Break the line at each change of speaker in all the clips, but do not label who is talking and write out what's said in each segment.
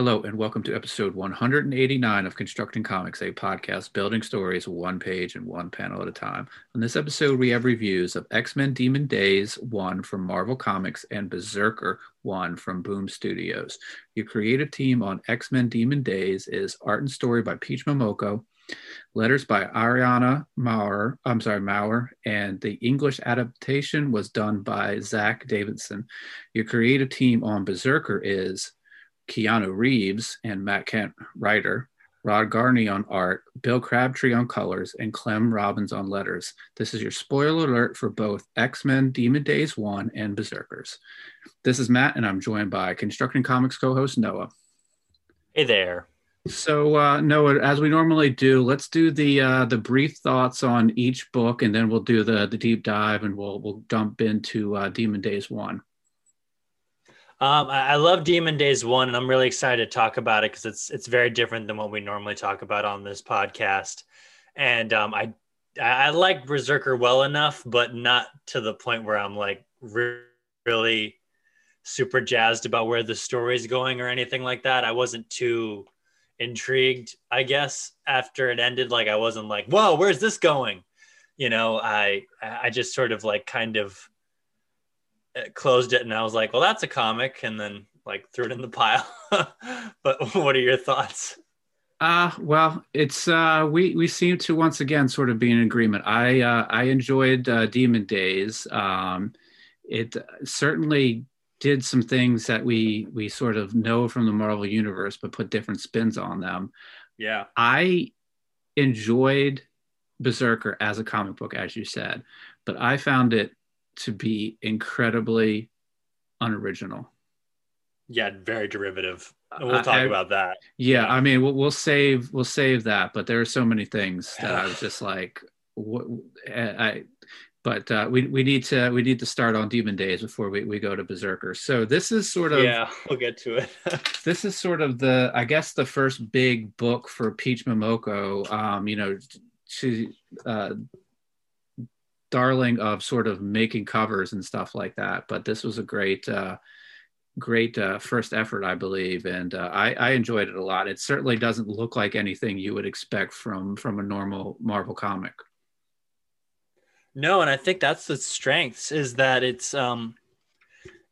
Hello, and welcome to episode 189 of Constructing Comics, a podcast building stories one page and one panel at a time. On this episode, we have reviews of X Men Demon Days 1 from Marvel Comics and Berserker 1 from Boom Studios. Your creative team on X Men Demon Days is art and story by Peach Momoko, letters by Ariana Maurer, I'm sorry, Maurer, and the English adaptation was done by Zach Davidson. Your creative team on Berserker is Keanu Reeves and Matt Kindt writer, Ron Garney on art, Bill Crabtree on colors, and Clem Robins on letters. This is your spoiler alert for both X Men Demon Days 1 and Berserkers. This is Matt, and I'm joined by Constructing Comics co host Noah.
Hey there.
So uh, Noah, as we normally do, let's do the uh, the brief thoughts on each book, and then we'll do the the deep dive, and we'll we'll dump into uh, Demon Days one.
Um, I, I, love Demon Days one, and I'm really excited to talk about it because it's it's very different than what we normally talk about on this podcast. And um, I I like Berserker well enough, but not to the point where I'm like re- really super jazzed about where the story is going or anything like that. I wasn't too intrigued, I guess, after it ended. Like I wasn't like, whoa, where's this going? You know, I I just sort of like kind of closed it and I was like, well, that's a comic, and then like threw it in the pile. but what are your thoughts?
Uh, well, it's uh, we we seem to once again sort of be in agreement. I uh, I enjoyed uh, Demon Days. Um, it certainly did some things that we we sort of know from the Marvel universe, but put different spins on them.
Yeah,
I enjoyed Berserker as a comic book, as you said, but I found it to be incredibly unoriginal.
Yeah, very derivative. We'll talk I, about that.
Yeah, yeah, I mean, we'll, we'll save we'll save that, but there are so many things that I was just like, what I. But uh, we we need to we need to start on Demon Days before we, we go to Berserker. So this is sort of
yeah, we'll get to it.
this is sort of the I guess the first big book for Peach Momoko. Um, you know, she uh, darling of sort of making covers and stuff like that. But this was a great, uh, great uh, first effort, I believe, and uh, I, I enjoyed it a lot. It certainly doesn't look like anything you would expect from from a normal Marvel comic.
No, and I think that's the strengths is that it's um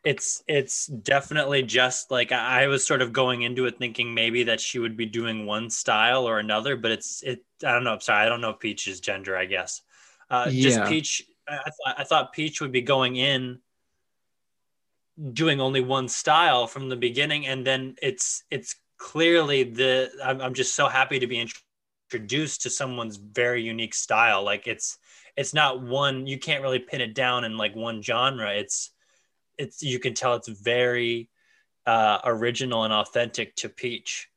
it's it's definitely just like I was sort of going into it thinking maybe that she would be doing one style or another, but it's it I don't know. I'm sorry, I don't know Peach's gender, I guess. Uh, yeah. Just Peach. I, th- I thought Peach would be going in doing only one style from the beginning, and then it's it's clearly the. I'm, I'm just so happy to be introduced to someone's very unique style. Like it's it's not one. You can't really pin it down in like one genre. It's it's you can tell it's very uh, original and authentic to Peach,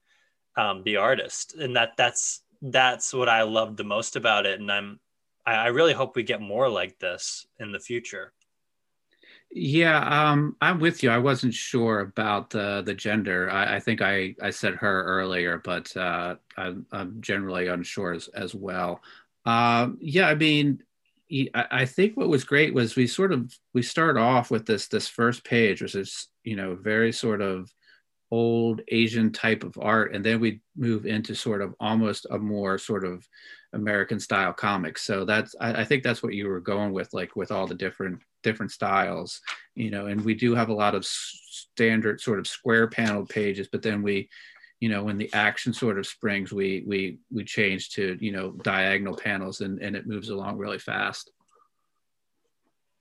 um, the artist, and that that's that's what I loved the most about it. And I'm I, I really hope we get more like this in the future.
Yeah, um, I'm with you. I wasn't sure about the the gender. I, I think I, I said her earlier, but uh, I'm, I'm, generally unsure as, as well. Um, yeah, I mean, I think what was great was we sort of we start off with this this first page, which is you know very sort of old Asian type of art, and then we move into sort of almost a more sort of American style comics. So that's I, I, think that's what you were going with, like with all the different different styles, you know. And we do have a lot of standard sort of square paneled pages, but then we, you know, when the action sort of springs, we we we change to you know diagonal panels, and and it moves along really fast.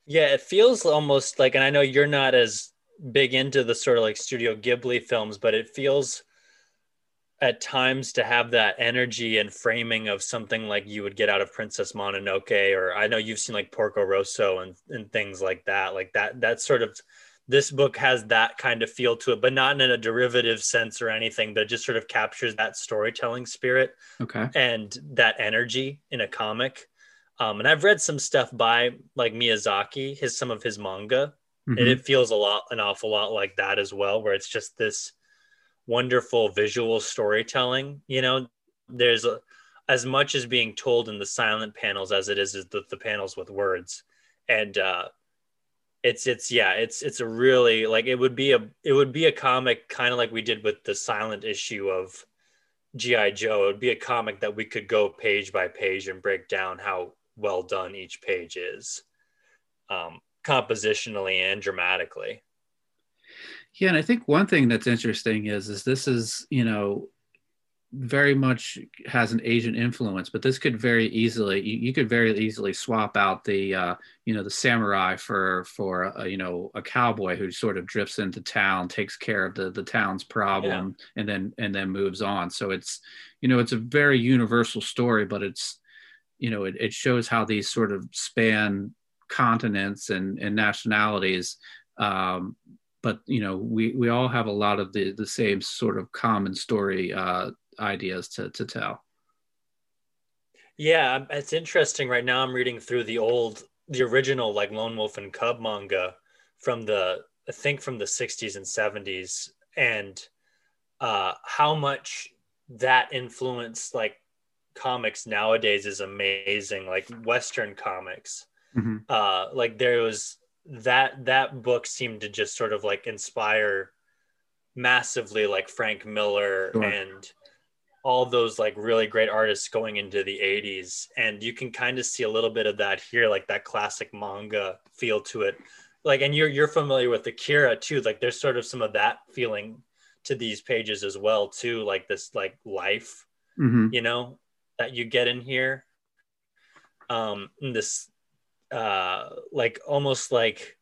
Yeah, it feels almost like, and I know you're not as big into the sort of like Studio Ghibli films, but it feels at times to have that energy and framing of something like you would get out of Princess Mononoke, or I know you've seen like Porco Rosso and, and things like that. Like that, that sort of, this book has that kind of feel to it, but not in a derivative sense or anything, but just sort of captures that storytelling spirit
okay.
and that energy in a comic. Um, and I've read some stuff by like Miyazaki, his some of his manga, mm-hmm. and it feels a lot, an awful lot like that as well, where it's just this wonderful visual storytelling. You know, there's a, as much as being told in the silent panels as it is the, the panels with words, and uh, it's it's yeah it's it's a really like it would be a it would be a comic kind of like we did with the silent issue of gi joe. It would be a comic that we could go page by page and break down how well done each page is um, compositionally and dramatically
yeah and i think one thing that's interesting is is this is you know very much has an Asian influence, but this could very easily you, you could very easily swap out the uh, you know the samurai for for a, you know a cowboy who sort of drifts into town, takes care of the the town's problem, yeah. and then and then moves on. So it's you know it's a very universal story, but it's you know it, it shows how these sort of span continents and and nationalities. Um, but you know we we all have a lot of the the same sort of common story uh, ideas to to tell.
Yeah, it's interesting. Right now, I'm reading through the old, the original like Lone Wolf and Cub manga from the I think from the 60s and 70s, and uh, how much that influenced like comics nowadays is amazing. Like Western comics, mm-hmm. uh, like there was that that book seemed to just sort of like inspire massively like Frank Miller sure. and all those like really great artists going into the 80s and you can kind of see a little bit of that here like that classic manga feel to it. Like and you're you're familiar with akira too. Like there's sort of some of that feeling to these pages as well too. Like this like life mm-hmm. you know that you get in here. Um in this uh like almost like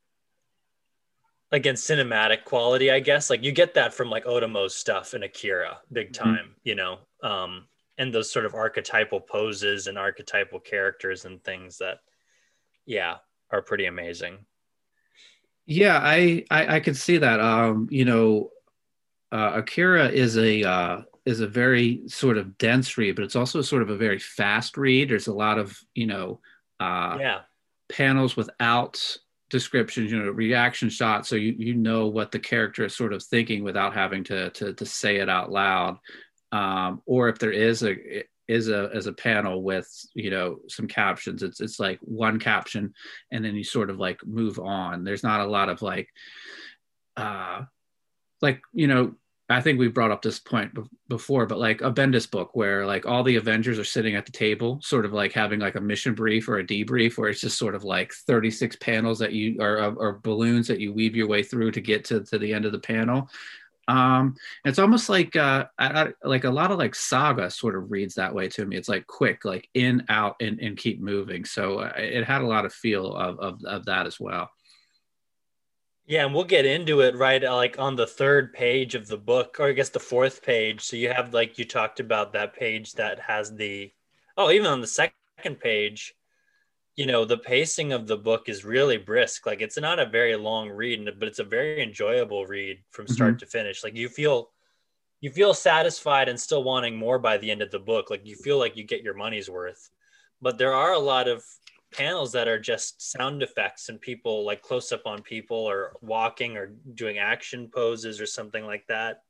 again cinematic quality i guess. Like you get that from like otomo's stuff in akira big mm-hmm. time mm-hmm. you know? Um and those sort of archetypal poses and archetypal characters and things that yeah are pretty amazing.
Yeah i i, I could see that. Um you know uh, akira is a uh is a very sort of dense read but it's also sort of a very fast read. There's a lot of you know uh
yeah
panels without descriptions, you know, reaction shots, so you you know what the character is sort of thinking without having to to, to say it out loud. Um, or if there is a is a as a panel with you know some captions, it's it's like one caption, and then you sort of like move on. There's not a lot of like, uh, like you know I think we brought up this point before, but like a Bendis book where like all the Avengers are sitting at the table, sort of like having like a mission brief or a debrief, where it's just sort of like 36 panels that you are or, or balloons that you weave your way through to get to, to the end of the panel. Um, it's almost like uh, I, I, like a lot of like saga sort of reads that way to me. It's like quick, like in, out, and, and keep moving. So uh, it had a lot of feel of, of, of that as well.
Yeah, and we'll get into it right uh, like on the third page of the book, or I guess the fourth page. So you have like you talked about that page that has the oh, even on the second page, you know, the pacing of the book is really brisk. Like it's not a very long read, but it's a very enjoyable read from start mm-hmm. to finish. Like you feel you feel satisfied and still wanting more by the end of the book. Like you feel like you get your money's worth. But there are a lot of panels that are just sound effects and people like close up on people or walking or doing action poses or something like that.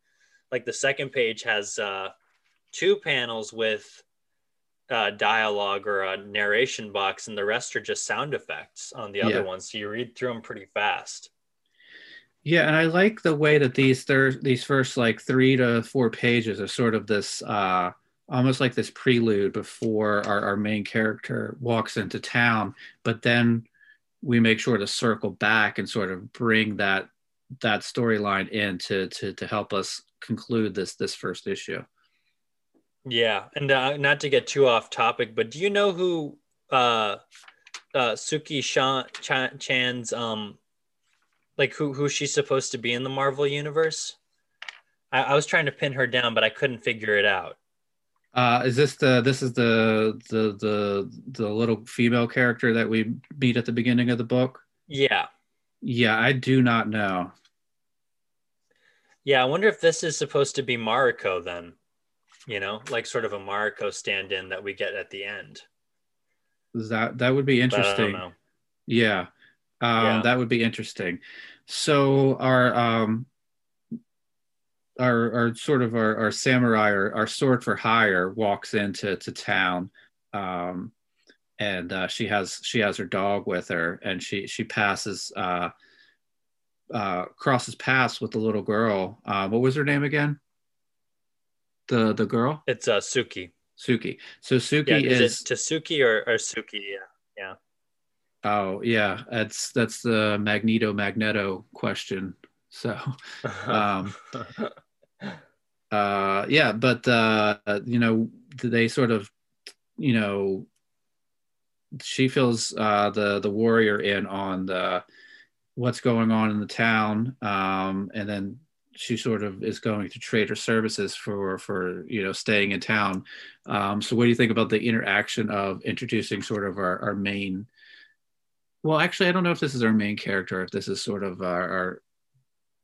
Like the second page has uh, two panels with uh, dialogue or a narration box, and the rest are just sound effects on the other yeah. ones. So you read through them pretty fast.
Yeah, and I like the way that these thir- these first like three to four pages are sort of this uh, almost like this prelude before our, our main character walks into town but then we make sure to circle back and sort of bring that that storyline in to, to to help us conclude this this first issue.
Yeah and uh, not to get too off topic but do you know who uh uh suki Shan, Chan, chan's um like who who she's supposed to be in the marvel universe? I, I was trying to pin her down but i couldn't figure it out
uh, is this the this is the the the the little female character that we meet at the beginning of the book?
Yeah.
Yeah, I do not know.
Yeah, I wonder if this is supposed to be Mariko then. You know, like sort of a Mariko stand-in that we get at the end.
That that would be interesting. Yeah. Um, yeah. that would be interesting. So our um our, our sort of our, our samurai or our sword for hire walks into to town um, and uh, she has she has her dog with her, and she she passes uh, uh, crosses paths with the little girl. Uh, what was her name again? The the girl.
It's uh, Suki.
Suki. So Suki
Yeah,
is,
is, it Tasuki or, or Suki? Yeah, yeah.
oh yeah, that's that's the Magneto Magneto question. So um, uh, yeah, but uh, you know they sort of you know she feels uh, the the warrior in on the what's going on in the town, um, and then she sort of is going to trade her services for for you know staying in town. Um, so what do you think about the interaction of introducing sort of our, our main? Well, actually, I don't know if this is our main character. If this is sort of our, our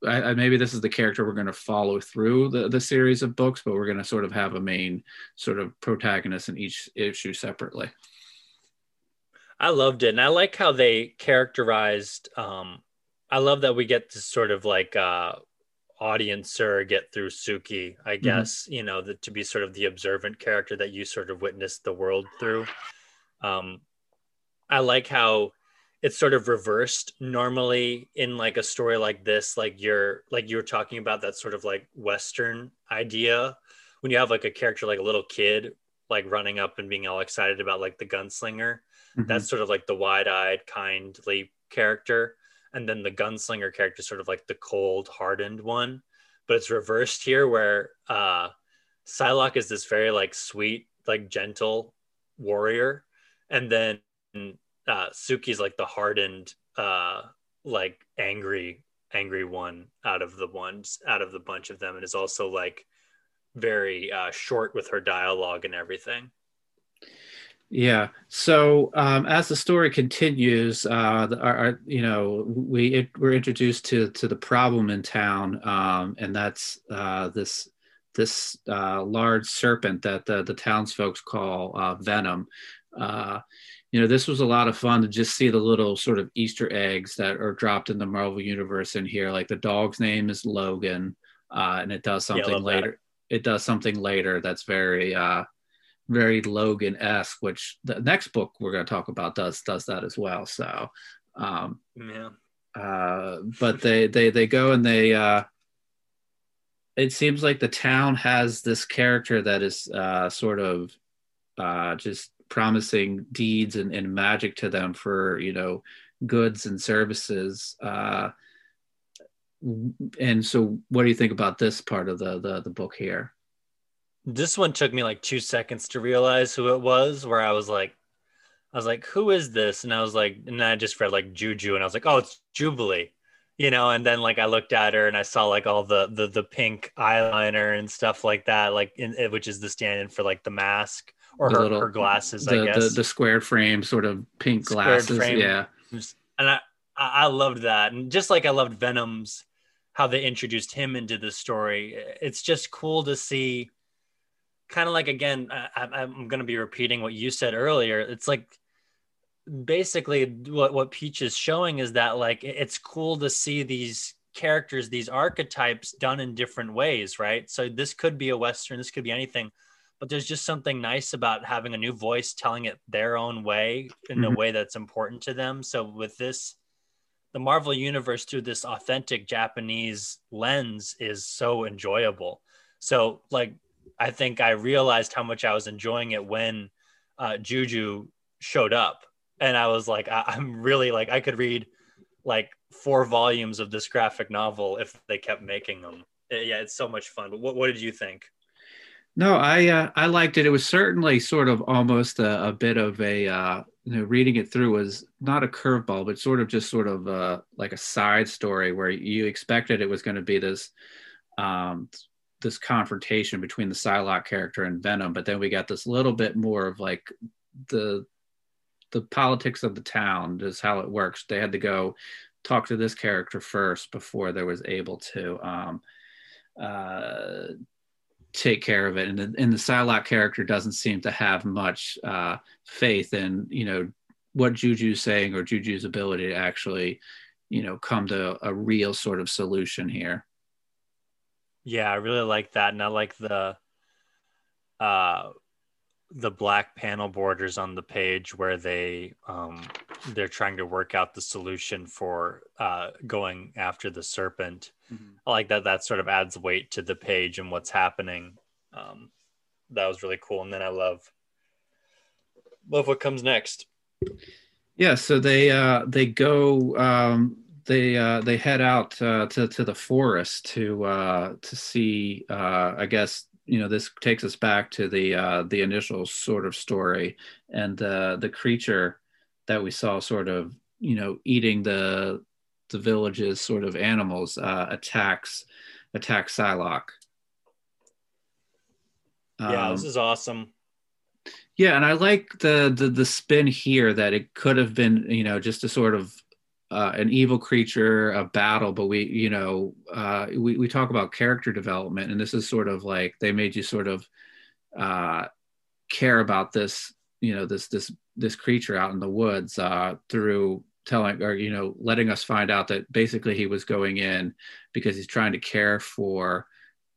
I, I, maybe this is the character we're going to follow through the, the series of books, but we're going to sort of have a main sort of protagonist in each issue separately.
I loved it, and I like how they characterized. Um, I love that we get to sort of like uh, audience surrogate through Suki, I guess. You know, the, to be sort of the observant character that you sort of witness the world through. Um, I like how it's sort of reversed normally in like a story like this like you're like you were talking about that sort of like western idea. When you have like a character like a little kid like running up and being all excited about like the gunslinger
Mhm.
that's sort of like the wide-eyed kindly character. And then the gunslinger character is sort of like the cold hardened one. But it's reversed here where uh Psylocke is this very like sweet like gentle warrior. And then uh Suki's like the hardened uh like angry angry one out of the ones out of the bunch of them and is also like very uh short with her dialogue and everything
Yeah. So um, as the story continues, uh, the, our, our, you know, we it, we're introduced to to the problem in town, um, and that's uh, this this uh, large serpent that the, the townsfolk call uh, Venom. Uh, you know, this was a lot of fun to just see the little sort of Easter eggs that are dropped in the Marvel universe in here. Like the dog's name is Logan, uh, and it does
Yeah,
something
that.
later. It does something later that's very uh, very Logan esque, which the next book we're going to talk about does does that as well. So, um,
yeah
uh, but they they they go and they. Uh, it seems like the town has this character that is uh, sort of uh, just promising deeds and, and magic to them for you know goods and services. Uh, and so, what do you think about this part of the the, the book here?
This one took me like two seconds to realize who it was, where I was like, I was like, who is this? And I was like, and I just read like Juju and I was like, oh, it's Jubilee, you know, and then like I looked at her and I saw like all the the the pink eyeliner and stuff like that, like in which is the stand-in for like the mask or her,
little-
her glasses,
the,
I guess.
the the square frame sort of pink
Squared
glasses.
frame.
Yeah.
and I, I loved that, and just like I loved Venom's, how they introduced him into the story. It's just cool to see, kind of like again. I- I'm going to be repeating what you said earlier. It's like basically what what Peach is showing is that like it's cool to see these characters, these archetypes done in different ways, right? So this could be a western, this could be anything. But there's just something nice about having a new voice telling it their own way in a
Mhm.
way that's important to them. So with this, the Marvel universe through this authentic Japanese lens is so enjoyable. So like I think I realized how much I was enjoying it when uh, Juju showed up, and I was like, I- I'm really like I could read like four volumes of this graphic novel if they kept making them. Uh, Yeah, it's so much fun. But what, what did you think?
No, I uh, I liked it. It was certainly sort of almost a, a bit of a uh, you know reading it through was not a curveball, but sort of just sort of uh, like a side story where you expected it was going to be this um, this confrontation between the Psylocke character and Venom, but then we got this little bit more of like the the politics of the town is how it works. They had to go talk to this character first before there was able to um, uh, take care of it. And the, and the Psylocke character doesn't seem to have much uh, faith in, you know, what Juju's saying or Juju's ability to actually, you know, come to a real sort of solution here.
Yeah, I really like that, and I like the uh the black panel borders on the page where they um, they're trying to work out the solution for uh, going after the serpent. Mm-hmm. I like that. That sort of adds weight to the page and what's happening. Um, that was really cool. And then I love love what comes next.
Yeah, so they uh, they go um, they uh, they head out uh, to to the forest to uh, to see. Uh, I guess you know this takes us back to the uh, the initial sort of story and uh, the creature that we saw sort of you know eating the the village's sort of animals uh, attacks attacks Psylocke.
Yeah, um, this is awesome.
Yeah, and I like the, the the spin here that it could have been, you know, just a sort of uh, an evil creature, a battle, but we, you know, uh, we, we talk about character development, and this is sort of like they made you sort of uh, care about this, you know, this this this creature out in the woods uh, through telling or you know letting us find out that basically he was going in because he's trying to care for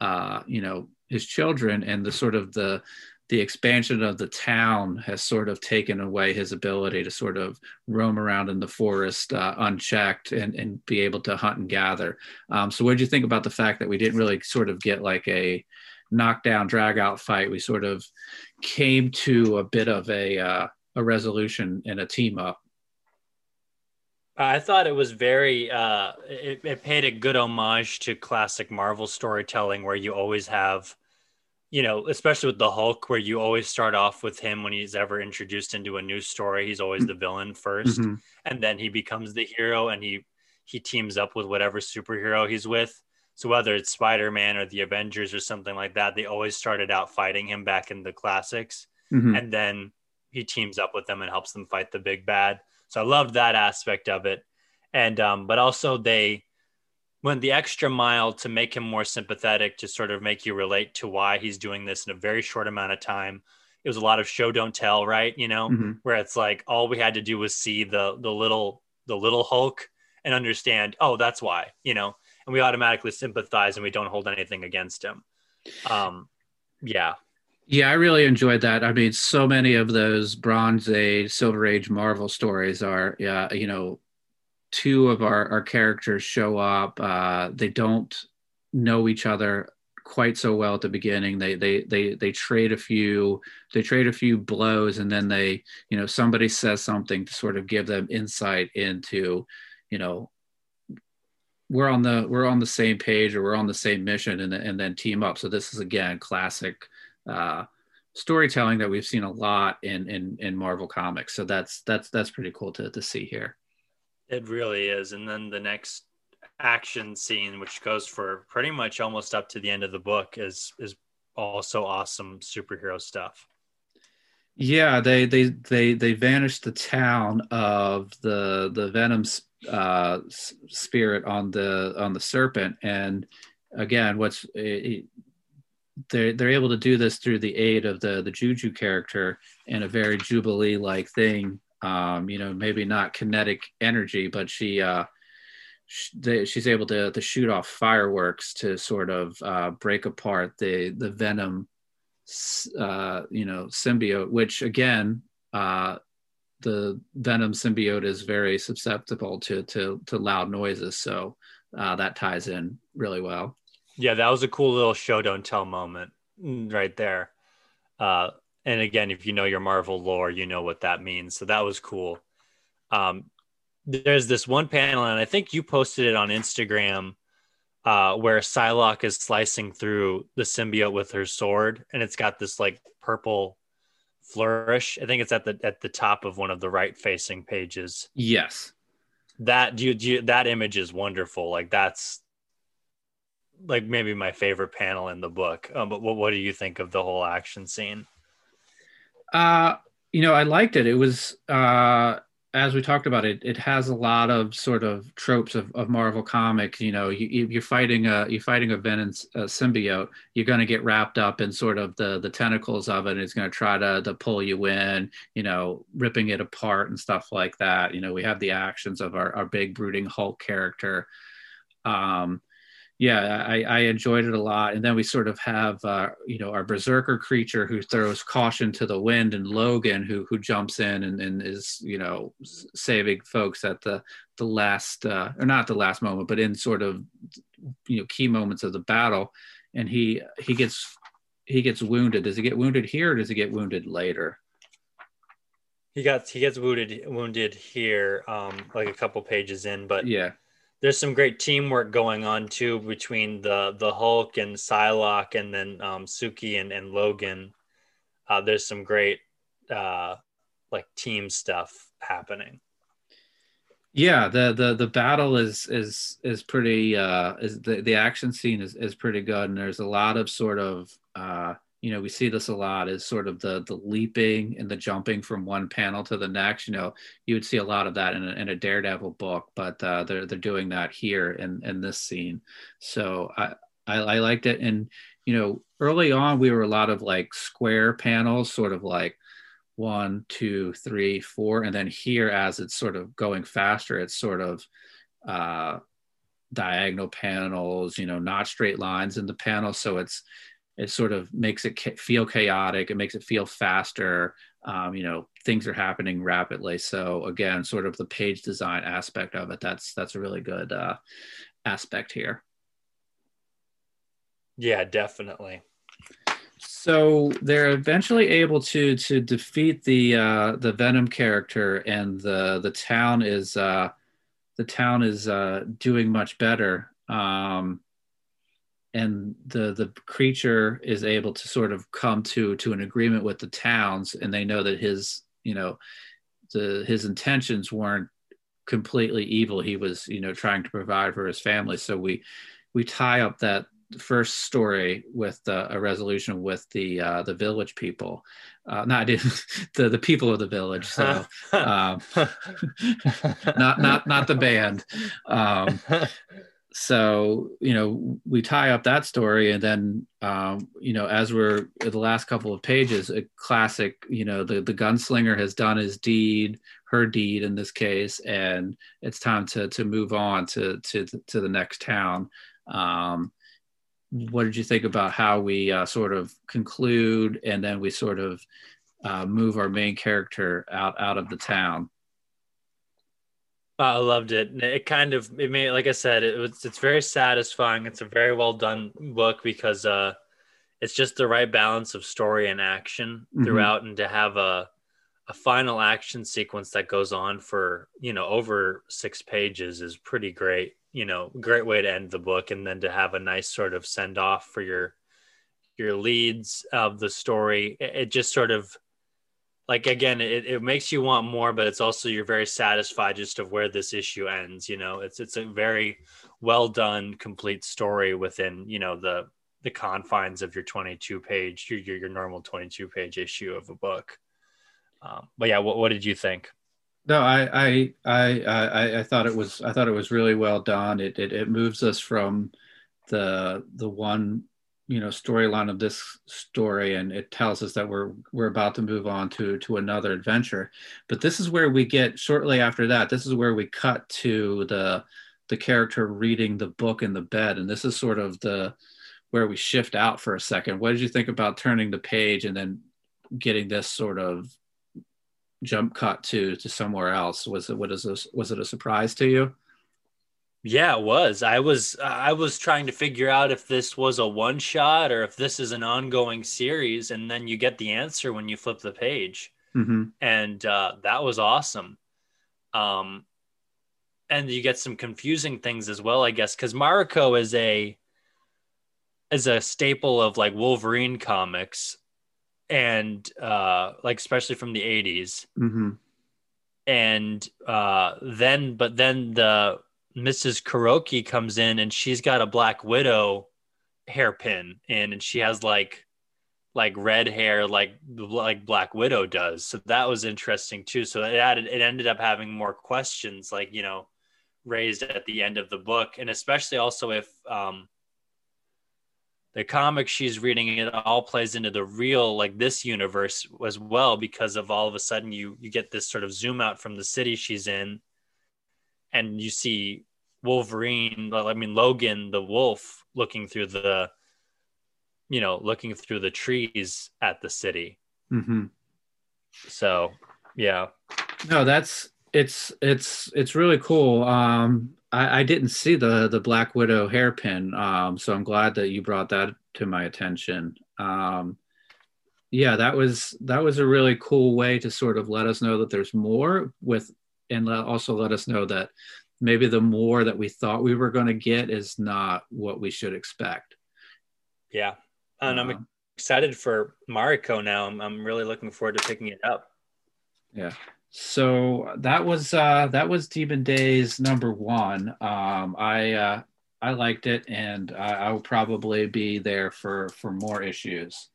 uh, you know his children and the sort of the the expansion of the town has sort of taken away his ability to sort of roam around in the forest uh, unchecked and, and be able to hunt and gather. Um, so, what did you think about the fact that we didn't really sort of get like a knockdown, drag out fight? We sort of came to a bit of a uh, a resolution and a team up.
I thought it was very. Uh, it, it paid a good homage to classic Marvel storytelling, where you always have you know, especially with the Hulk, where you always start off with him when he's ever introduced into a new story. He's always the villain 1st mm-hmm. and then he becomes the hero, and he he teams up with whatever superhero he's with. So whether it's Spider Man or the Avengers or something like that, they always started out fighting him back in the classics, mm-hmm. and then he teams up with them and helps them fight the big bad. So I loved that aspect of it, and um, but also they went the extra mile to make him more sympathetic to sort of make you relate to why he's doing this in a very short amount of time. It was a lot of show don't tell right? You know mm-hmm. where it's like all we had to do was see the the little the little hulk and understand oh that's why you know? And we automatically sympathize and we don't hold anything against him. Um yeah
yeah, I really enjoyed that. I mean, so many of those Bronze Age, Silver Age Marvel stories are, yeah, you know, two of our, our characters show up. Uh, they don't know each other quite so well at the beginning. They they they they trade a few they trade a few blows, and then they you know somebody says something to sort of give them insight into you know we're on the we're on the same page or we're on the same mission, and and then team up. So this is again classic. Uh, storytelling that we've seen a lot in in in Marvel comics. So that's that's that's pretty cool to to see here.
It really is. And then the next action scene, which goes for pretty much almost up to the end of the book, is is also awesome superhero stuff.
Yeah, they they they they vanished the town of the the Venom uh, spirit on the on the serpent, and again, what's it, they're they're able to do this through the aid of the the Juju character in a very Jubilee like thing um, you know, maybe not kinetic energy, but she, uh, she's able to, to shoot off fireworks to sort of uh, break apart the the venom, uh, you know, symbiote. Which again, uh, the venom symbiote is very susceptible to to, to loud noises, so uh, that ties in really well.
Yeah, that was a cool little show don't tell moment mm, right there. Uh, and again, if you know your Marvel lore, you know what that means. So that was cool. Um, there's this one panel, and I think you posted it on Instagram, uh, where Psylocke is slicing through the symbiote with her sword, and it's got this like purple flourish. I think it's at the at the top of one of the right facing pages.
Yes.
That do you, do you, that image is wonderful. Like that's like maybe my favorite panel in the book. Um, but what what do you think of the whole action scene?
Uh, you know, I liked it. It was uh, as we talked about it. It has a lot of sort of tropes of, of Marvel comics. You know, you, are fighting a you're fighting a venom symbiote. You're going to get wrapped up in sort of the the tentacles of it. And it's going to try to to pull you in. You know, ripping it apart and stuff like that. You know, we have the actions of our our big brooding Hulk character. Um, yeah, I, I enjoyed it a lot. And then we sort of have, uh, you know, our berserker creature who throws caution to the wind, and Logan who who jumps in and, and is, you know, saving folks at the the last, uh, or not the last moment, but in sort of, you know, key moments of the battle. And he he gets he gets wounded. Does he get wounded here, or does he get wounded later?
He got he gets wounded wounded here, um, like a couple pages in, but
yeah
there's some great teamwork going on too between the the Hulk and Psylocke and then um, Suki and, and Logan. Uh, there's some great uh, like team stuff happening.
Yeah, the the the battle is is is pretty uh is the, the action scene is, is pretty good and there's a lot of sort of uh you know we see this a lot is sort of the the leaping and the jumping from one panel to the next you know you would see a lot of that in a, in a daredevil book but uh, they're they're doing that here in in this scene. So I, I i liked it. And you know early on we were a lot of like square panels sort of like one two three four and then here as it's sort of going faster it's sort of uh diagonal panels you know not straight lines in the panel. So it's it sort of makes it feel chaotic. It makes it feel faster. Um, you know, things are happening rapidly. So again, sort of the page design aspect of it. That's that's a really good uh, aspect here.
Yeah, definitely.
So they're eventually able to to defeat the uh, the Venom character, and the the town is uh, the town is uh, doing much better. Um, and the the creature is able to sort of come to to an agreement with the towns and they know that his you know the his intentions weren't completely evil. He was you know trying to provide for his family. So we we tie up that first story with uh, a resolution with the uh, the village people. Uh, not the the people of the village so um, not not not the band. Um, so you know we tie up that story and then um, you know as we're the last couple of pages a classic you know the the gunslinger has done his deed her deed in this case and it's time to to move on to to to the next town. Um, what did you think about how we uh, sort of conclude and then we sort of uh, move our main character out out of the town
I loved it. It kind of it made like I said, it was it's very satisfying. It's a very well done book because uh it's just the right balance of story and action mm-hmm. throughout mm-hmm. and to have a a final action sequence that goes on for, you know, over 6 pages is pretty great. You know, great way to end the book and then to have a nice sort of send off for your your leads of the story. It, it just sort of like again it, it makes you want more but it's also you're very satisfied just of where this issue ends you know? It's it's a very well done complete story within you know the the confines of your 22 page your your, your normal 22 page issue of a book. Um, but yeah what, what did you think?
No I, I i i i thought it was i thought it was really well done. It it, it moves us from the the one you know storyline of this story and it tells us that we're we're about to move on to to another adventure. But this is where we get shortly after that this is where we cut to the the character reading the book in the bed. And this is sort of the where we shift out for a second. What did you think about turning the page and then getting this sort of jump cut to to somewhere else? Was it what is this was it a surprise to you
yeah, it was. I was I was trying to figure out if this was a one shot or if this is an ongoing series, and then you get the answer when you flip the page,
mm-hmm.
and uh, that was awesome. Um, and you get some confusing things as well, I guess, because Mariko is a is a staple of like Wolverine comics, and uh, like especially from the 80s
mm-hmm.
and uh, then but then the Mrs. Kuroki comes in and she's got a Black Widow hairpin in, and she has like like red hair like like Black Widow does. So that was interesting too. So it added it ended up having more questions like you know raised at the end of the book, and especially also if um, the comic she's reading it all plays into the real like this universe as well because of all of a sudden you you get this sort of zoom out from the city she's in and you see Wolverine, I mean Logan the wolf looking through the you know, looking through the trees at the city.
Mm-hmm.
So, yeah.
No, that's it's it's it's really cool. Um, I, I didn't see the the Black Widow hairpin, um, so I'm glad that you brought that to my attention. Um, yeah, that was that was a really cool way to sort of let us know that there's more with, and also let us know that maybe the more that we thought we were going to get is not what we should expect.
Yeah, and I'm um, excited for Mariko now. I'm, I'm really looking forward to picking it up.
Yeah. So that was uh, that was Demon Days number one. Um, I uh, I liked it, and I, I will probably be there for for more issues.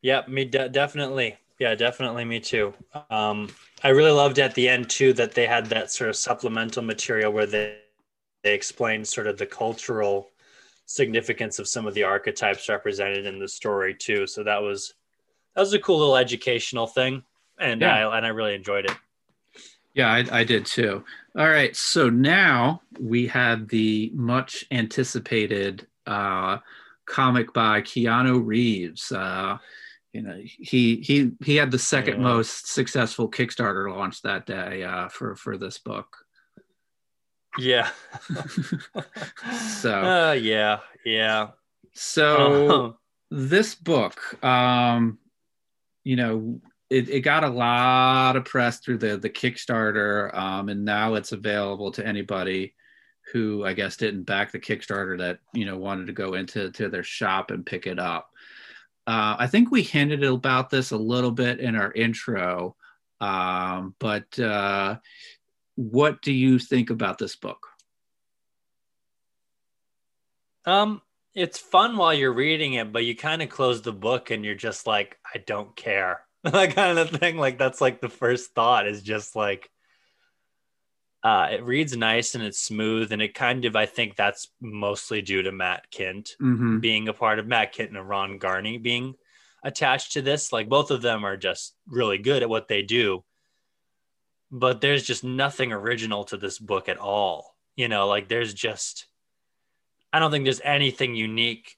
Yeah, me de- definitely. Yeah, definitely me too. Um, I really loved at the end too that they had that sort of supplemental material where they they explained sort of the cultural significance of some of the archetypes represented in the story too. So that was that was a cool little educational thing, and yeah. I and I really enjoyed it.
Yeah, I, I did too. All right, so now we have the much anticipated uh, comic by Keanu Reeves. Uh, you know, he he he had the second yeah. most successful Kickstarter launch that day uh, for for this book.
Yeah.
so.
Uh, yeah, yeah.
So uh-huh. this book, um, you know, it, it got a lot of press through the the Kickstarter, um, and now it's available to anybody who I guess didn't back the Kickstarter that you know wanted to go into to their shop and pick it up. Uh, I think we hinted about this a little bit in our intro, um, but uh, what do you think about this book?
Um, it's fun while you're reading it, but you kind of close the book and you're just like, I don't care. that kind of thing. Like that's like the first thought is just like uh, it reads nice and it's smooth and it kind of I think that's mostly due to Matt Kindt
mm-hmm.
being a part of Matt Kindt and Ron Garney being attached to this. Like both of them are just really good at what they do but there's just nothing original to this book at all. You know, like there's just, I don't think there's anything unique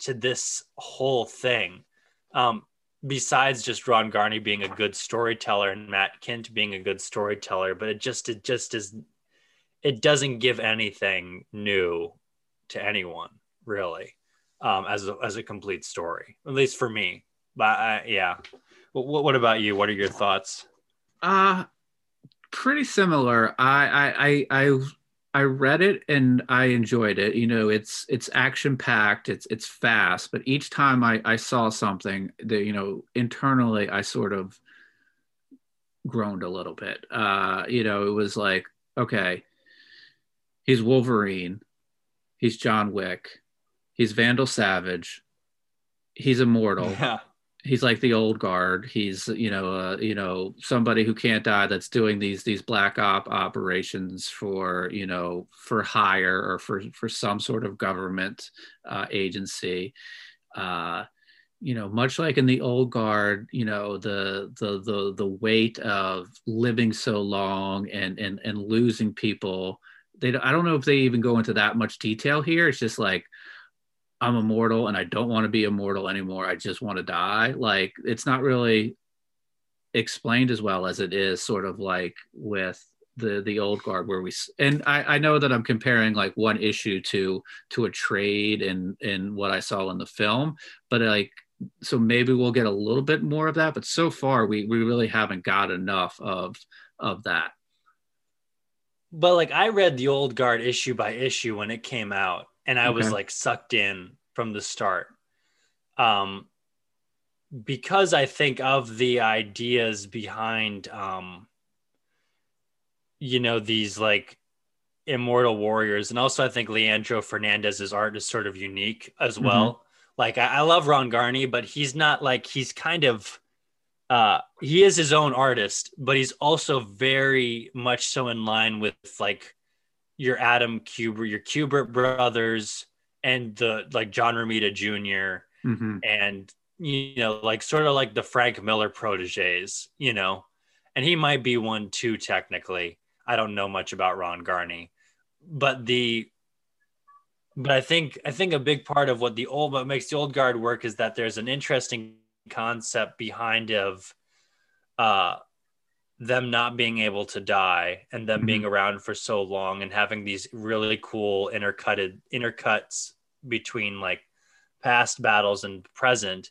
to this whole thing. Um, besides just Ron Garney being a good storyteller and Matt Kindt being a good storyteller, but it just, it just is, it doesn't give anything new to anyone really, um, as a, as a complete story, at least for me. But I, yeah. What, what about you? What are your thoughts?
Uh, pretty similar. I I I I read it and I enjoyed it. You know, it's it's action packed. It's it's fast. But each time I I saw something that you know internally I sort of groaned a little bit. Uh, you know, it was like okay, he's Wolverine, he's John Wick, he's Vandal Savage, he's immortal.
Yeah
he's like the old guard. He's you know uh, you know somebody who can't die that's doing these these black op operations for you know for hire or for for some sort of government uh, agency. Uh, you know, much like in the old guard, you know the the the the weight of living so long and and and losing people. They I don't know if they even go into that much detail here. It's just like I'm immortal and I don't want to be immortal anymore. I just want to die. Like it's not really explained as well as it is sort of like with the the old guard where we and I, I know that I'm comparing like one issue to to a trade in in what I saw in the film, but like so maybe we'll get a little bit more of that. But so far we we really haven't got enough of of that.
But like I read the old guard issue by issue when it came out and I okay. was like sucked in from the start. Um, because I think of the ideas behind, um, you know, these like immortal warriors, and also I think Leandro Fernandez's art is sort of unique as mm-hmm. well. Mm-hmm. Like I, I love Ron Garney, but he's not like he's kind of uh he is his own artist but he's also very much so in line with like your Adam Kubert, your Kubert brothers, and the like John Romita Jr.
Mm-hmm.
and you know like sort of like the Frank Miller proteges, you know, and he might be one too technically. I don't know much about Ron Garney, but the but I think I think a big part of what the old what makes the old guard work is that there's an interesting concept behind of uh them not being able to die and them mm-hmm. being around for so long and having these really cool intercutted intercuts between like past battles and present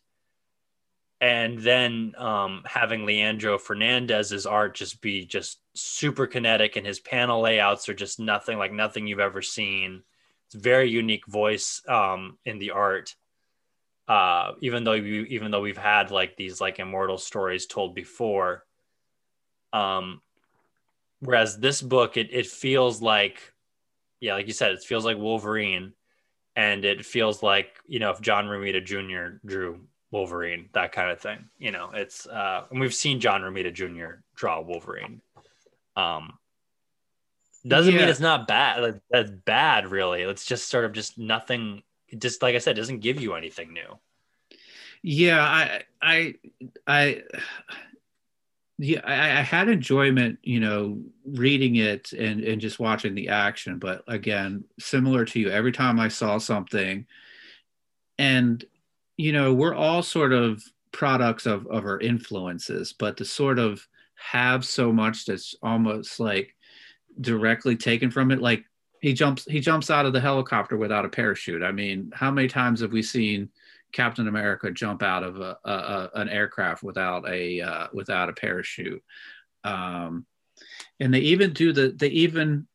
and then um, having Leandro Fernandez's art just be just super kinetic and his panel layouts are just nothing like nothing you've ever seen. It's very unique voice um, in the art. Uh, even though we, even though we've had like these like immortal stories told before, um, whereas this book it it feels like, yeah, like you said, it feels like Wolverine, and it feels like you know if John Romita Jr. drew Wolverine, that kind of thing. You know, it's uh, and we've seen John Romita Jr. draw Wolverine. Um, doesn't yeah. mean it's not bad. Like, That's bad, really. It's just sort of just nothing. Just like I said, doesn't give you anything new.
Yeah, I, I, I, yeah, I, I had enjoyment, you know, reading it and and just watching the action. But again, similar to you, every time I saw something, and you know, we're all sort of products of, of our influences, but to sort of have so much that's almost like directly taken from it, like he jumps he jumps out of the helicopter without a parachute. I mean, how many times have we seen Captain America jump out of a, a, a an aircraft without a uh, without a parachute? Um, and they even do the they even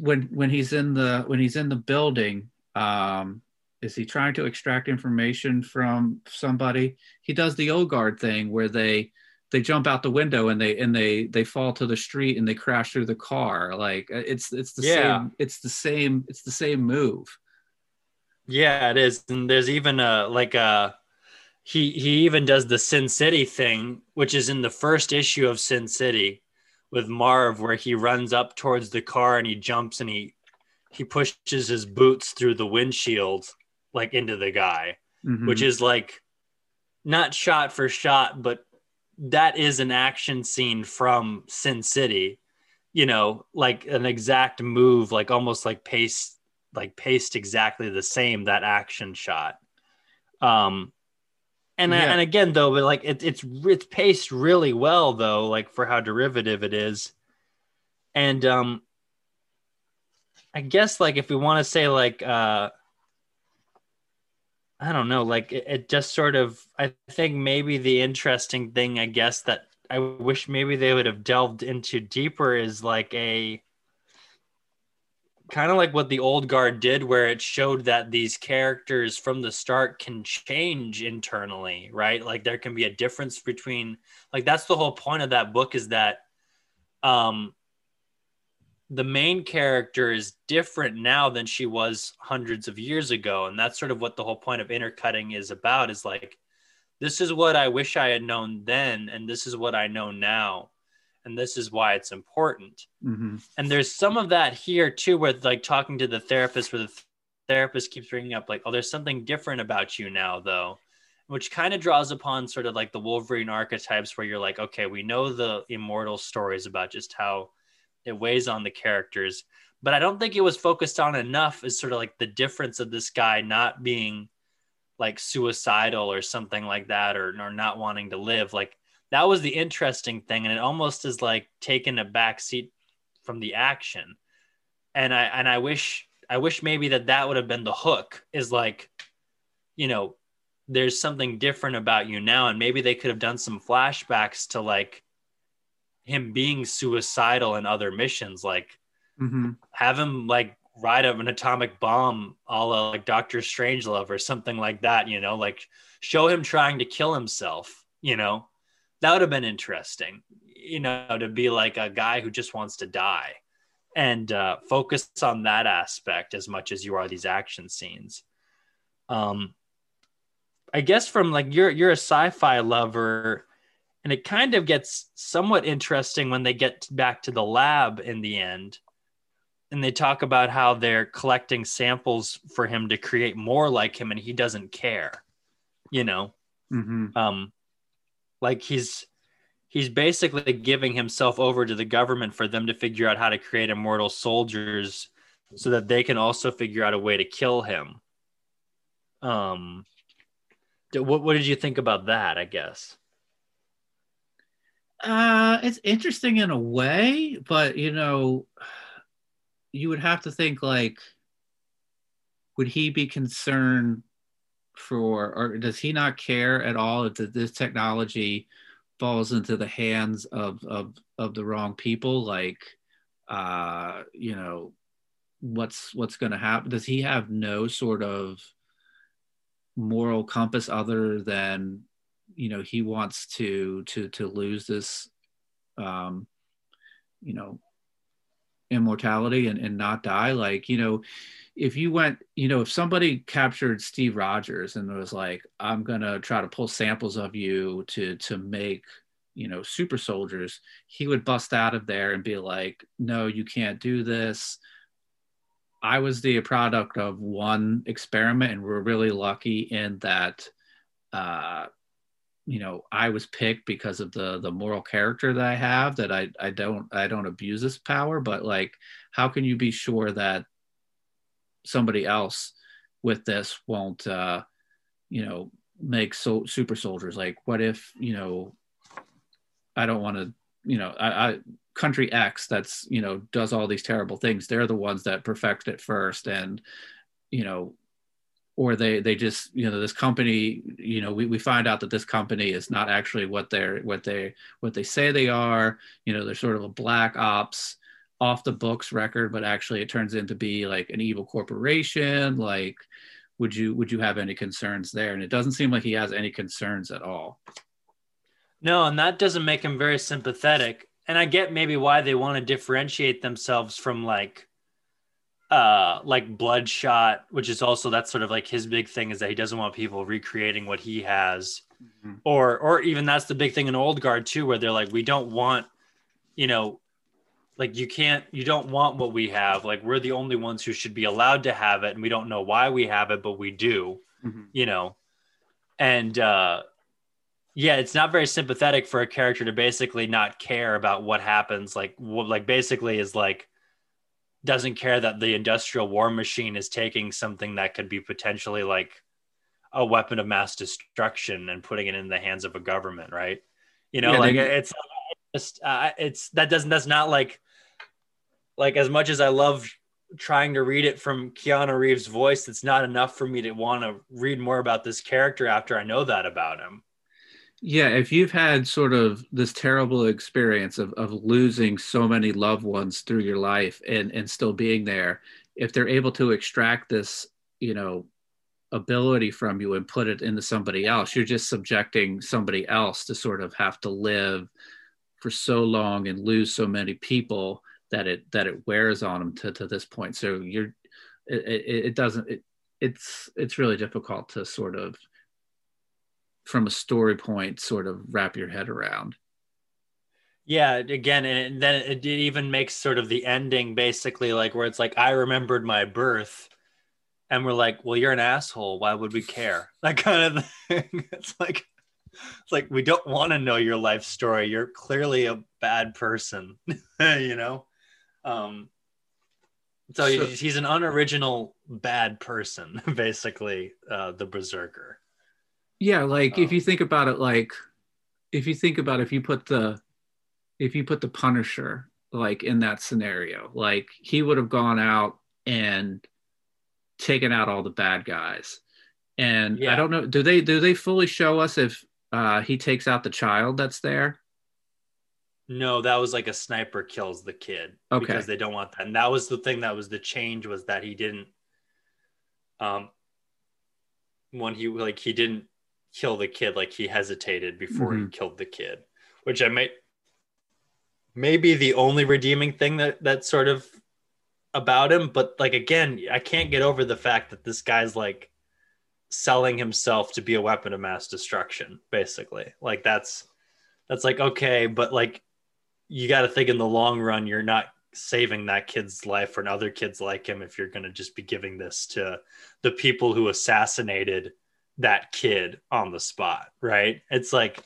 when when he's in the when he's in the building um, is he trying to extract information from somebody he does the old guard thing where they they jump out the window and they and they they fall to the street and they crash through the car like uh, it's it's the yeah. same it's the same it's the same move
yeah it is and there's even a like a he he even does the sin city thing which is in the first issue of sin city with marv where he runs up towards the car and he jumps and he he pushes his boots through the windshield like into the guy, mm-hmm. which is like not shot for shot, but that is an action scene from Sin City. You know, like an exact move, like almost like paste, like paced exactly the same that action shot. Um, and yeah. and again though, but like it, it's it's paced really well though, like for how derivative it is, and um, I guess like if we want to say like uh I don't know, like it, it, just sort of I think maybe the interesting thing I guess that I wish maybe they would have delved into deeper is like a kind of like what the old guard did where it showed that these characters from the start can change internally, right? Like there can be a difference between like that's the whole point of that book is that um the main character is different now than she was hundreds of years ago and that's sort of what the whole point of intercutting is about is like this is what i wish i had known then and this is what i know now and this is why it's important mm-hmm. and there's some of that here too with like talking to the therapist where the th- therapist keeps bringing up like oh there's something different about you now though which kind of draws upon sort of like the wolverine archetypes where you're like okay we know the immortal stories about just how it weighs on the characters but i don't think it was focused on enough as sort of like the difference of this guy not being like suicidal or something like that or, or not wanting to live like that was the interesting thing and it almost is like taking a back seat from the action and i and i wish i wish maybe that that would have been the hook is like you know there's something different about you now and maybe they could have done some flashbacks to like him being suicidal in other missions like mm-hmm. have him like ride up an atomic bomb all like Doctor Strangelove or something like that, you know, like show him trying to kill himself, you know. That would have been interesting, you know, to be like a guy who just wants to die and uh, focus on that aspect as much as you are these action scenes. Um, I guess from like you're you're a sci-fi lover, and it kind of gets somewhat interesting when they get back to the lab in the end. And they talk about how they're collecting samples for him to create more like him and he doesn't care, you know? Mm-hmm. Um, like he's he's basically giving himself over to the government for them to figure out how to create immortal soldiers so that they can also figure out a way to kill him. Um, what what did you think about that? I guess.
Uh, it's interesting in a way, but you know, you would have to think like, would he be concerned for, or does he not care at all if this technology falls into the hands of of of the wrong people? Like, uh, you know, what's what's going to happen? Does he have no sort of moral compass other than you know he wants to to to lose this um you know immortality and, and not die like you know if you went you know if somebody captured steve rogers and was like i'm gonna try to pull samples of you to to make you know super soldiers he would bust out of there and be like no you can't do this. I was the product of one experiment, and we're really lucky in that, uh, you know, I was picked because of the the moral character that I have. That I I don't I don't abuse this power, but like, how can you be sure that somebody else with this won't, uh, you know, make so super soldiers? Like, what if you know, I don't want to, you know, I, I country X that's you know does all these terrible things. They're the ones that perfect it first, and you know, or they they just you know this company you know we, we find out that this company is not actually what they're what they what they say they are. You know, they're sort of a black ops off the books record, but actually it turns into be like an evil corporation. Like, would you would you have any concerns there? And it doesn't seem like he has any concerns at all.
No, and that doesn't make him very sympathetic and I get maybe why they want to differentiate themselves from like uh like bloodshot which is also that's sort of like his big thing is that he doesn't want people recreating what he has mm-hmm. or or even that's the big thing in old guard too where they're like we don't want you know like you can't you don't want what we have like we're the only ones who should be allowed to have it and we don't know why we have it but we do mm-hmm. you know and uh yeah, it's not very sympathetic for a character to basically not care about what happens. Like, what like basically is like doesn't care that the industrial war machine is taking something that could be potentially like a weapon of mass destruction and putting it in the hands of a government, right? You know, yeah, like they, it's just uh, it's that doesn't that's not like like as much as I love trying to read it from Keanu Reeves' voice, it's not enough for me to want to read more about this character after I know that about him
yeah if you've had sort of this terrible experience of, of losing so many loved ones through your life and and still being there if they're able to extract this you know ability from you and put it into somebody else you're just subjecting somebody else to sort of have to live for so long and lose so many people that it that it wears on them to, to this point. So you're it, it, it doesn't it, it's it's really difficult to sort of from a story point sort of wrap your head around.
Yeah, again, and then it even makes sort of the ending basically like where it's like I remembered my birth, and we're like, well, you're an asshole. Why would we care? That kind of thing. It's like it's like we don't want to know your life story. You're clearly a bad person, you know. Um, so, so he's an unoriginal bad person, basically, uh, the berserker
yeah like if you think about it like if you think about if you put the if you put the punisher like in that scenario like he would have gone out and taken out all the bad guys and yeah. i don't know do they do they fully show us if uh he takes out the child that's there
no that was like a sniper kills the kid okay. because they don't want that and that was the thing that was the change was that he didn't um when he like he didn't kill the kid like he hesitated before mm-hmm. he killed the kid which i might maybe the only redeeming thing that that's sort of about him but like again i can't get over the fact that this guy's like selling himself to be a weapon of mass destruction basically like that's that's like okay but like you got to think in the long run you're not saving that kid's life or other kids like him if you're going to just be giving this to the people who assassinated that kid on the spot, right? It's like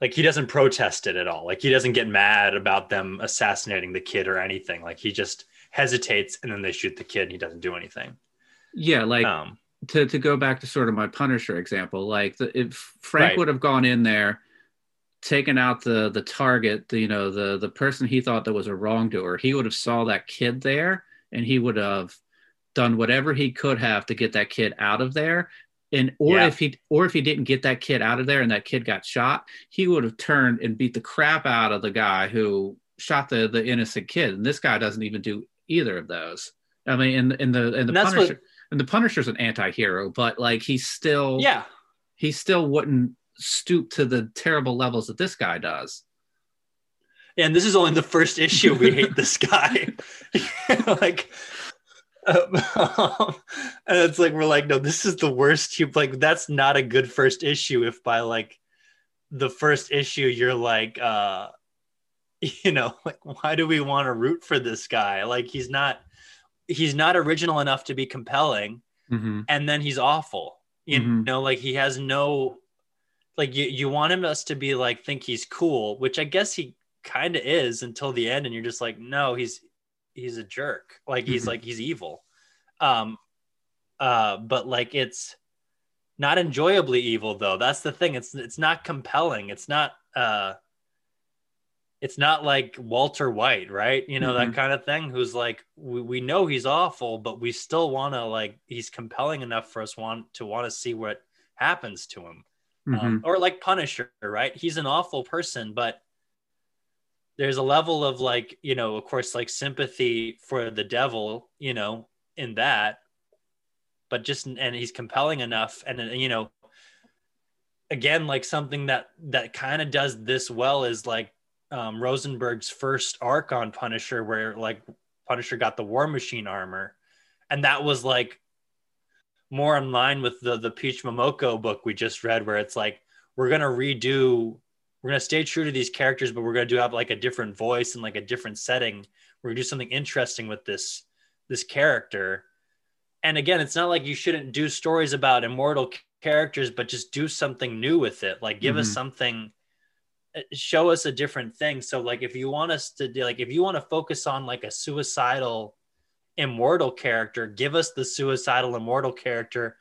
like he doesn't protest it at all. Like he doesn't get mad about them assassinating the kid or anything. Like he just hesitates and then they shoot the kid and he doesn't do anything.
Yeah, like
Um,
to to go back to sort of my Punisher example, like the, if Frank
Right.
would have gone in there, taken out the the target, the, you know, the the person he thought that was a wrongdoer, he would have saw that kid there, and he would have done whatever he could have to get that kid out of there. And or
Yeah.
if he or if he didn't get that kid out of there and that kid got shot, he would have turned and beat the crap out of the guy who shot the the innocent kid. And this guy doesn't even do either of those. I mean, in in the in the
And
Punisher,
what-
and the Punisher's an anti-hero, but like he's still
yeah,
he still wouldn't stoop to the terrible levels that this guy does.
and this is only the first issue we hate this guy like um, and it's like we're like no this is the worst you like that's not a good first issue if by like the first issue you're like uh you know like why do we want to root for this guy like he's not he's not original enough to be compelling
Mm-hmm.
and then he's awful you
Mhm.
know like he has no like you, you want him us to be like think he's cool which i guess he kind of is until the end and you're just like no he's he's a jerk like he's
Mhm.
like he's evil um uh but like it's not enjoyably evil though that's the thing it's it's not compelling it's not uh it's not like Walter White, right? You know,
Mhm.
that kind of thing, who's like, we, we know he's awful, but we still want to, like, he's compelling enough for us want to want to see what happens to him.
Mm-hmm.
Um, or like Punisher, right? He's an awful person, but there's a level of like, you know, of course, like sympathy for the devil, you know, in that, but just, and he's compelling enough. And, you know, again, like something that, that kind of does this well is like um, Rosenberg's first arc on Punisher, where like Punisher got the War Machine armor. And that was like more in line with the the Peach Momoko book we just read, where it's like we're gonna redo, we're gonna stay true to these characters, but we're gonna do have like a different voice and like a different setting. We're gonna do something interesting with this this character. And again, it's not like you shouldn't do stories about immortal characters, but just do something new with it. Like give us
Mhm.
something, uh, show us a different thing. So like if you want us to do like if you want to focus on like a suicidal immortal character give us the suicidal immortal character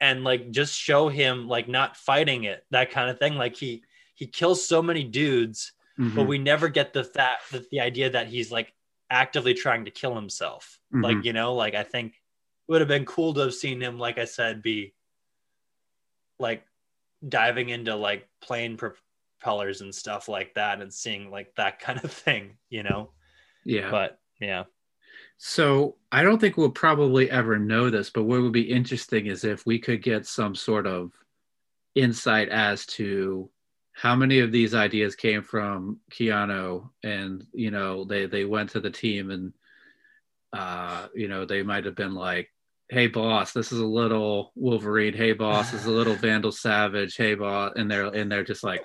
and like just show him like not fighting it that kind of thing like he he kills so many dudes
Mhm.
but we never get the that the, the idea that he's like actively trying to kill himself
Mhm.
like you know like i think it would have been cool to have seen him like i said be like diving into like plane propellers and stuff like that and seeing like that kind of thing you know
yeah.
but yeah
So I don't think we'll probably ever know this, but what would be interesting is if we could get some sort of insight as to how many of these ideas came from Keanu and you know they they went to the team and uh you know they might have been like hey boss this is a little wolverine. Hey boss this is a little vandal savage. Hey boss and they're and they're just like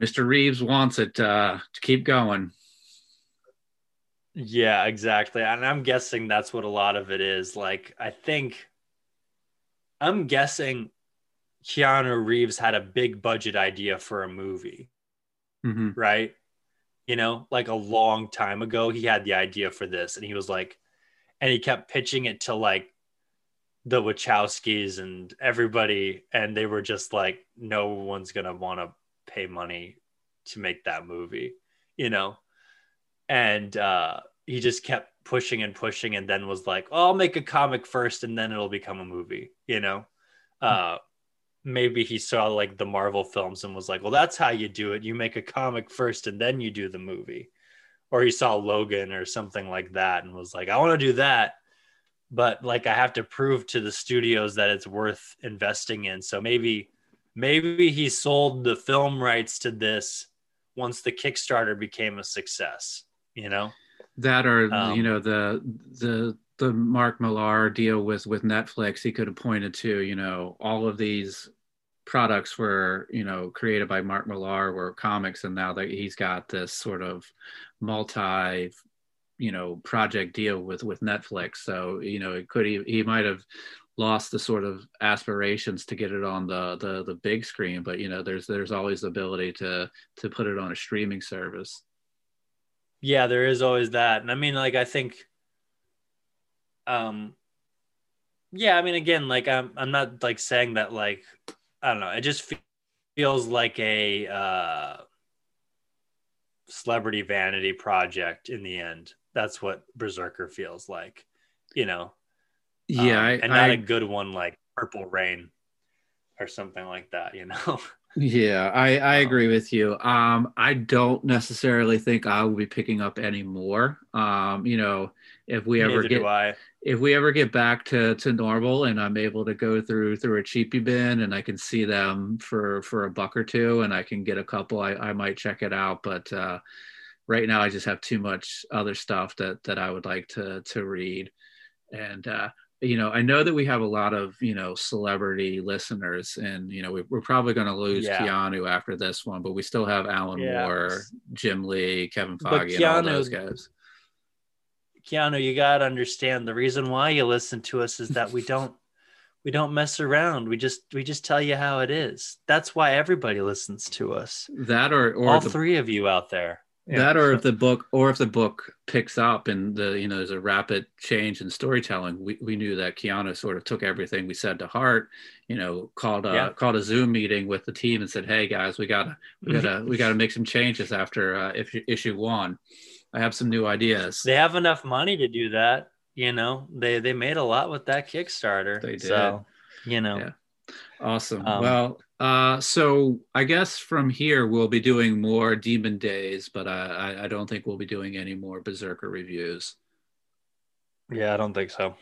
mr reeves wants it uh to keep going
Yeah, exactly. And I'm guessing that's what a lot of it is. Like, I think, I'm guessing Keanu Reeves had a big budget idea for a movie,
hmm
right? You know, like a long time ago, he had the idea for this and he was like, and he kept pitching it to like the Wachowskis and everybody. And they were just like, no one's going to want to pay money to make that movie, you know? And uh, he just kept pushing and pushing and then was like oh, i'll make a comic first and then it'll become a movie you know? Uh, maybe he saw like the marvel films and was like well that's how you do it. You make a comic first and then you do the movie. Or he saw logan or something like that and was like i want to do that but like i have to prove to the studios that it's worth investing in. So maybe maybe he sold the film rights to this once the kickstarter became a success you know?
That or
Um,
you know the the the Mark Millar deal with with Netflix he could have pointed to you know all of these products were you know created by Mark Millar were comics and now that he's got this sort of multi you know project deal with with Netflix. So you know it could he, he might have lost the sort of aspirations to get it on the the the big screen but you know there's there's always the ability to to put it on a streaming service
yeah, there is always that. And I mean, like, I think, um, yeah, I mean, again, like, I'm, I'm not like saying that, like, I don't know. It just feels like a, uh, celebrity vanity project in the end. That's what Berserker feels like, you know?
Yeah.
Um,
I,
and not
I,
a good one like Purple Rain or something like that, you know?
Yeah, I, I
Um,
agree with you. Um, I don't necessarily think I will be picking up any more. Um, you know, if we ever
Neither
get
I.
if we ever get back to, to normal and I'm able to go through through a cheapy bin and I can see them for for a buck or two and I can get a couple, I, I might check it out. But uh, right now I just have too much other stuff that that I would like to to read. And uh, you know, I know that we have a lot of you know celebrity listeners, and you know we, we're probably going to lose
Yeah.
Keanu after this one, but we still have Alan
Yeah.
Moore, Jim Lee, Kevin
But
Feige, and all those guys.
Keanu, you got to understand the reason why you listen to us is that we don't we don't mess around. We just we just tell you how it is. That's why everybody listens to us.
That or or
All
the,
three of you out there.
That or if the book or if the book picks up and the you know there's a rapid change in storytelling we, we knew that Keanu sort of took everything we said to heart you know called a
Yeah.
called a zoom meeting with the team and said hey guys we gotta we gotta we gotta make some changes after uh, if issue one i have some new ideas
they have enough money to do that. You know, they they made a lot with that Kickstarter.
They did.
So, you know,
Yeah. awesome
Um,
well uh so i guess from here we'll be doing more demon days but I, I don't think we'll be doing any more berserker reviews
yeah, I don't think so.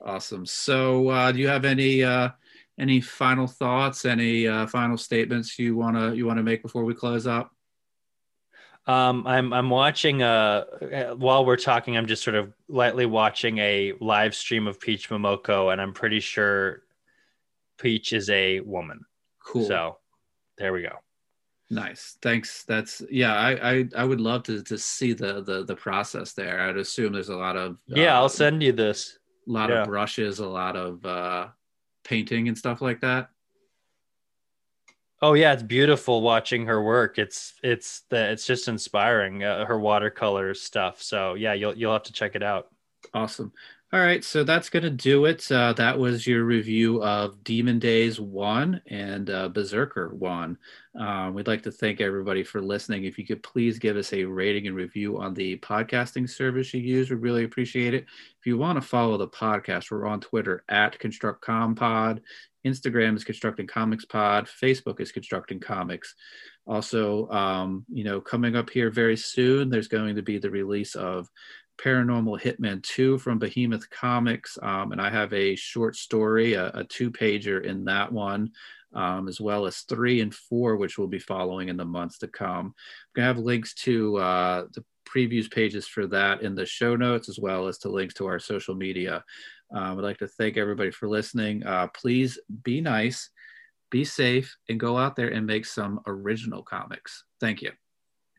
Awesome. So, uh, do you have any uh, any final thoughts? Any uh, final statements you wanna you wanna make before we close up?
Um, I'm I'm watching uh while we're talking, I'm just sort of lightly watching a live stream of Peach Momoko, and I'm pretty sure Peach is a woman.
Cool.
So there we go.
nice. Thanks. That's yeah. I, I I would love to to see the the the process there. I'd assume there's a lot of
Yeah,
uh,
I'll send you this.
a lot
yeah.
of brushes, a lot of uh, painting and stuff like that.
Oh yeah, it's beautiful watching her work. It's it's the it's just inspiring uh, her watercolor stuff. So yeah, you'll you'll have to check it out.
Awesome. All right, so that's going to do it. Uh, that was your review of Demon Days 1 and uh, Berserker 1. Um, we'd like to thank everybody for listening. If you could please give us a rating and review on the podcasting service you use, we'd really appreciate it. If you want to follow the podcast, we're on Twitter at ConstructCompod. Instagram is Constructing Comics Pod. Facebook is Constructing Comics. Also, um, you know, coming up here very soon, there's going to be the release of Paranormal Hitman 2 from Behemoth Comics. Um, and I have a short story, a, a two pager in that one, um, as well as three and four, which we'll be following in the months to come. I'm going to have links to uh, the previews pages for that in the show notes, as well as to links to our social media. Um, I'd like to thank everybody for listening. Uh, please be nice, be safe, and go out there and make some original comics. Thank you.